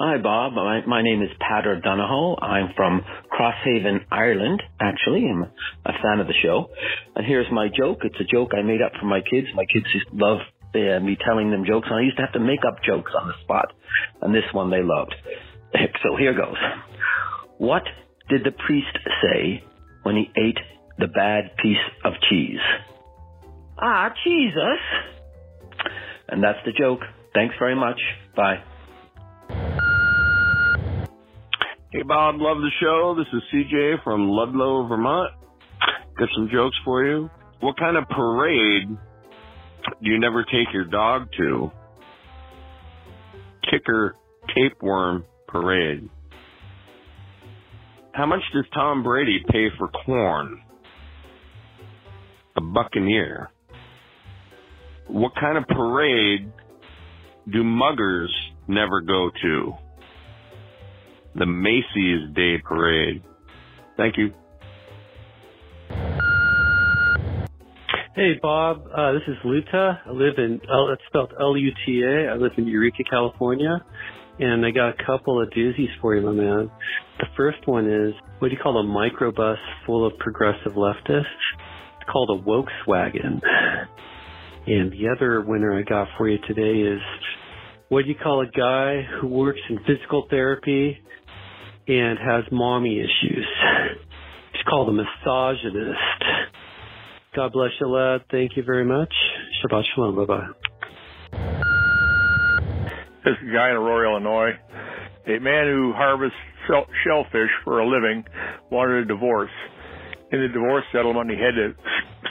Hi, Bob. My, my name is Pat O'Donohoe. I'm from Crosshaven, Ireland, actually. I'm a fan of the show. And here's my joke. It's a joke I made up for my kids. My kids just love uh, me telling them jokes, and I used to have to make up jokes on the spot. And this one they loved. So here goes. What did the priest say when he ate the bad piece of cheese? Ah, Jesus. And that's the joke. Thanks very much. Bye. Hey Bob, love the show. This is CJ from Ludlow, Vermont. Got some jokes for you. What kind of parade do you never take your dog to? Ticker tapeworm parade. How much does Tom Brady pay for corn? A buccaneer. What kind of parade do muggers never go to? The Macy's Day Parade. Thank you. Hey Bob, uh, this is Luta. I live in, L, it's spelled L-U-T-A. I live in Eureka, California. And I got a couple of doozies for you, my man. The first one is, what do you call a microbus full of progressive leftists? It's called a Volkswagen. And the other winner I got for you today is, what do you call a guy who works in physical therapy and has mommy issues. She's called a misogynist. God bless you, lad. Thank you very much. Shabbat shalom. Bye bye. This is a guy in Aurora, Illinois. A man who harvests shellfish for a living wanted a divorce. In the divorce settlement, he had to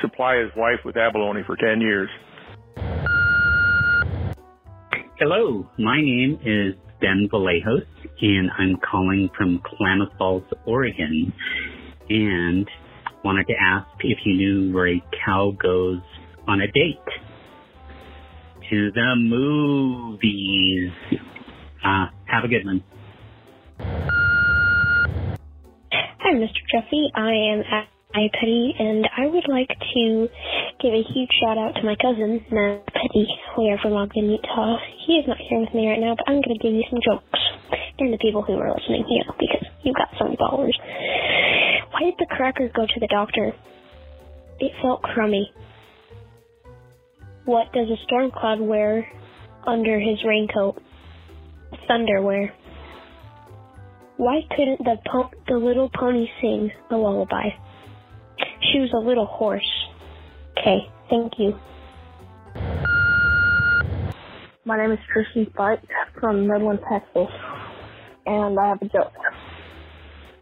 supply his wife with abalone for 10 years. Hello, my name is Ben Vallejos, and I'm calling from Klamath Falls, Oregon, and wanted to ask if you knew where a cow goes on a date. To the movies. Uh, have a good one. Hi, Mr. Jeffy. I am at Hi, Petty, and I would like to give a huge shout out to my cousin, Matt Petty. We are from Ogden, Utah. He is not here with me right now, but I'm going to give you some jokes. And the people who are listening, you know, because you've got some followers. Why did the cracker go to the doctor? It felt crummy. What does a storm cloud wear under his raincoat? Thunderwear. Why couldn't the po- the little pony sing a lullaby? She was a little hoarse. Okay, thank you. My name is Tristan Spike from Midland, Texas, and I have a joke.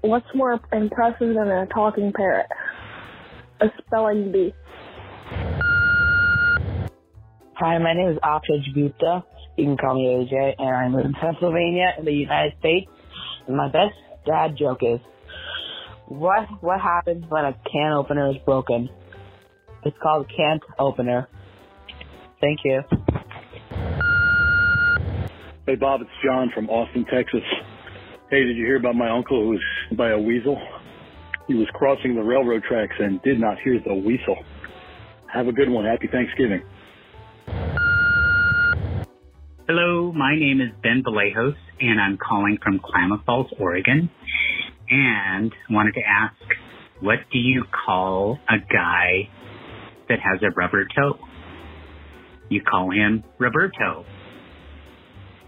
What's more impressive than a talking parrot? A spelling bee. Hi, my name is Akshay Gupta. You can call me AJ, and I live in Pennsylvania in the United States. And my best dad joke is, What what happens when a can opener is broken? It's called a can't opener. Thank you. Hey Bob, it's John from Austin, Texas. Hey, did you hear about my uncle who was by a weasel? He was crossing the railroad tracks and did not hear the weasel. Have a good one. Happy Thanksgiving. Hello, my name is Ben Vallejos, and I'm calling from Klamath Falls, Oregon. And wanted to ask, what do you call a guy that has a rubber toe? You call him Roberto.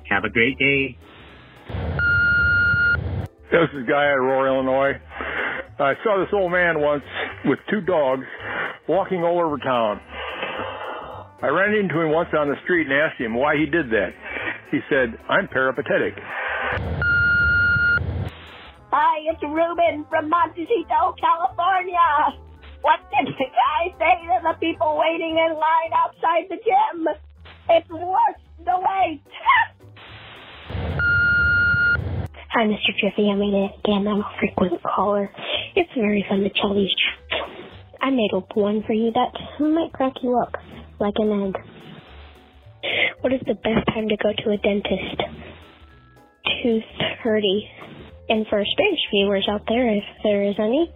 Have a great day. This is Guy at Aurora, Illinois. I saw this old man once with two dogs walking all over town. I ran into him once on the street and asked him why he did that. He said, I'm peripatetic. Hi, it's Ruben from Montecito, California. What did the guy say to the people waiting in line outside the gym? It's worth the wait. Hi, Mr. Jiffy. I made it again. I'm a frequent caller. It's very fun to tell these jokes. I made up one for you that might crack you up like an egg. What is the best time to go to a dentist? 2.30. And for Spanish viewers out there, if there is any,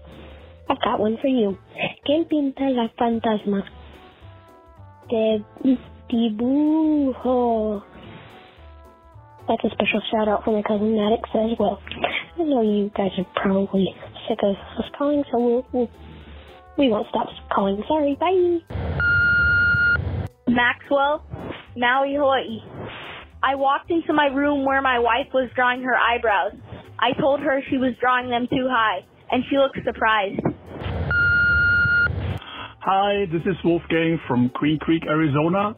I've got one for you. ¿Quién pinta la fantasma? De dibujo. That's a special shout out for my cousin Maddox as well. I know you guys are probably sick of us calling, so we'll, we'll we won't stop calling. Sorry, bye. Maxwell, Maui, Hawaii. I walked into my room where my wife was drawing her eyebrows. I told her she was drawing them too high, and she looked surprised. Hi, this is Wolfgang from Queen Creek, Arizona.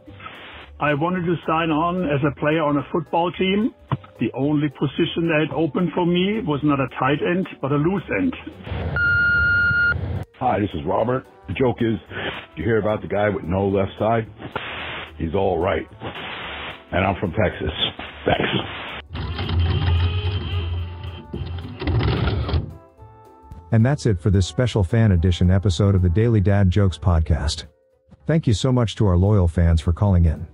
I wanted to sign on as a player on a football team. The only position that had open for me was not a tight end, but a loose end. Hi, this is Robert. The joke is, you hear about the guy with no left side? He's all right. And I'm from Texas. Thanks. And that's it for this special fan edition episode of the Daily Dad Jokes podcast. Thank you so much to our loyal fans for calling in.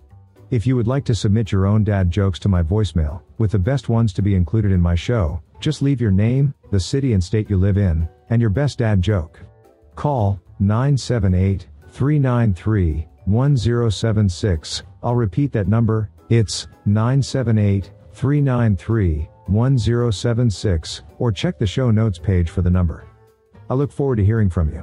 If you would like to submit your own dad jokes to my voicemail, with the best ones to be included in my show, just leave your name, the city and state you live in, and your best dad joke. Call 978 393 1076. I'll repeat that number, it's 978 393 1076, or check the show notes page for the number. I look forward to hearing from you.